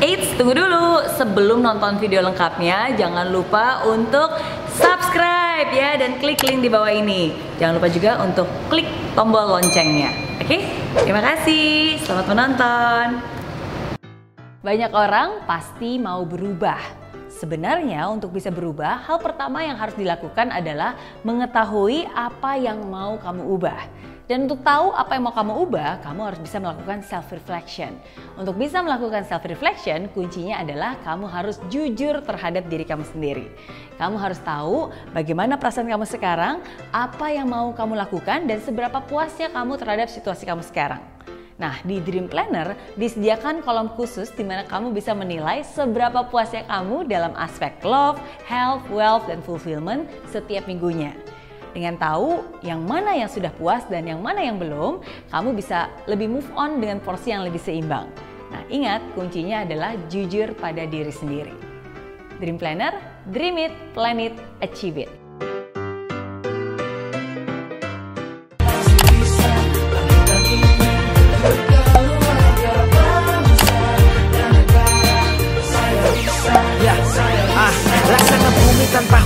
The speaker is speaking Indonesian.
Eits, tunggu dulu. Sebelum nonton video lengkapnya, jangan lupa untuk subscribe ya dan klik link di bawah ini. Jangan lupa juga untuk klik tombol loncengnya. Oke? Terima kasih. Selamat menonton. Banyak orang pasti mau berubah. Sebenarnya untuk bisa berubah, hal pertama yang harus dilakukan adalah mengetahui apa yang mau kamu ubah. Dan untuk tahu apa yang mau kamu ubah, kamu harus bisa melakukan self reflection. Untuk bisa melakukan self reflection, kuncinya adalah kamu harus jujur terhadap diri kamu sendiri. Kamu harus tahu bagaimana perasaan kamu sekarang, apa yang mau kamu lakukan dan seberapa puasnya kamu terhadap situasi kamu sekarang. Nah, di Dream Planner disediakan kolom khusus di mana kamu bisa menilai seberapa puasnya kamu dalam aspek love, health, wealth, dan fulfillment setiap minggunya. Dengan tahu yang mana yang sudah puas dan yang mana yang belum, kamu bisa lebih move on dengan porsi yang lebih seimbang. Nah, ingat kuncinya adalah jujur pada diri sendiri. Dream Planner, dream it, plan it, achieve it.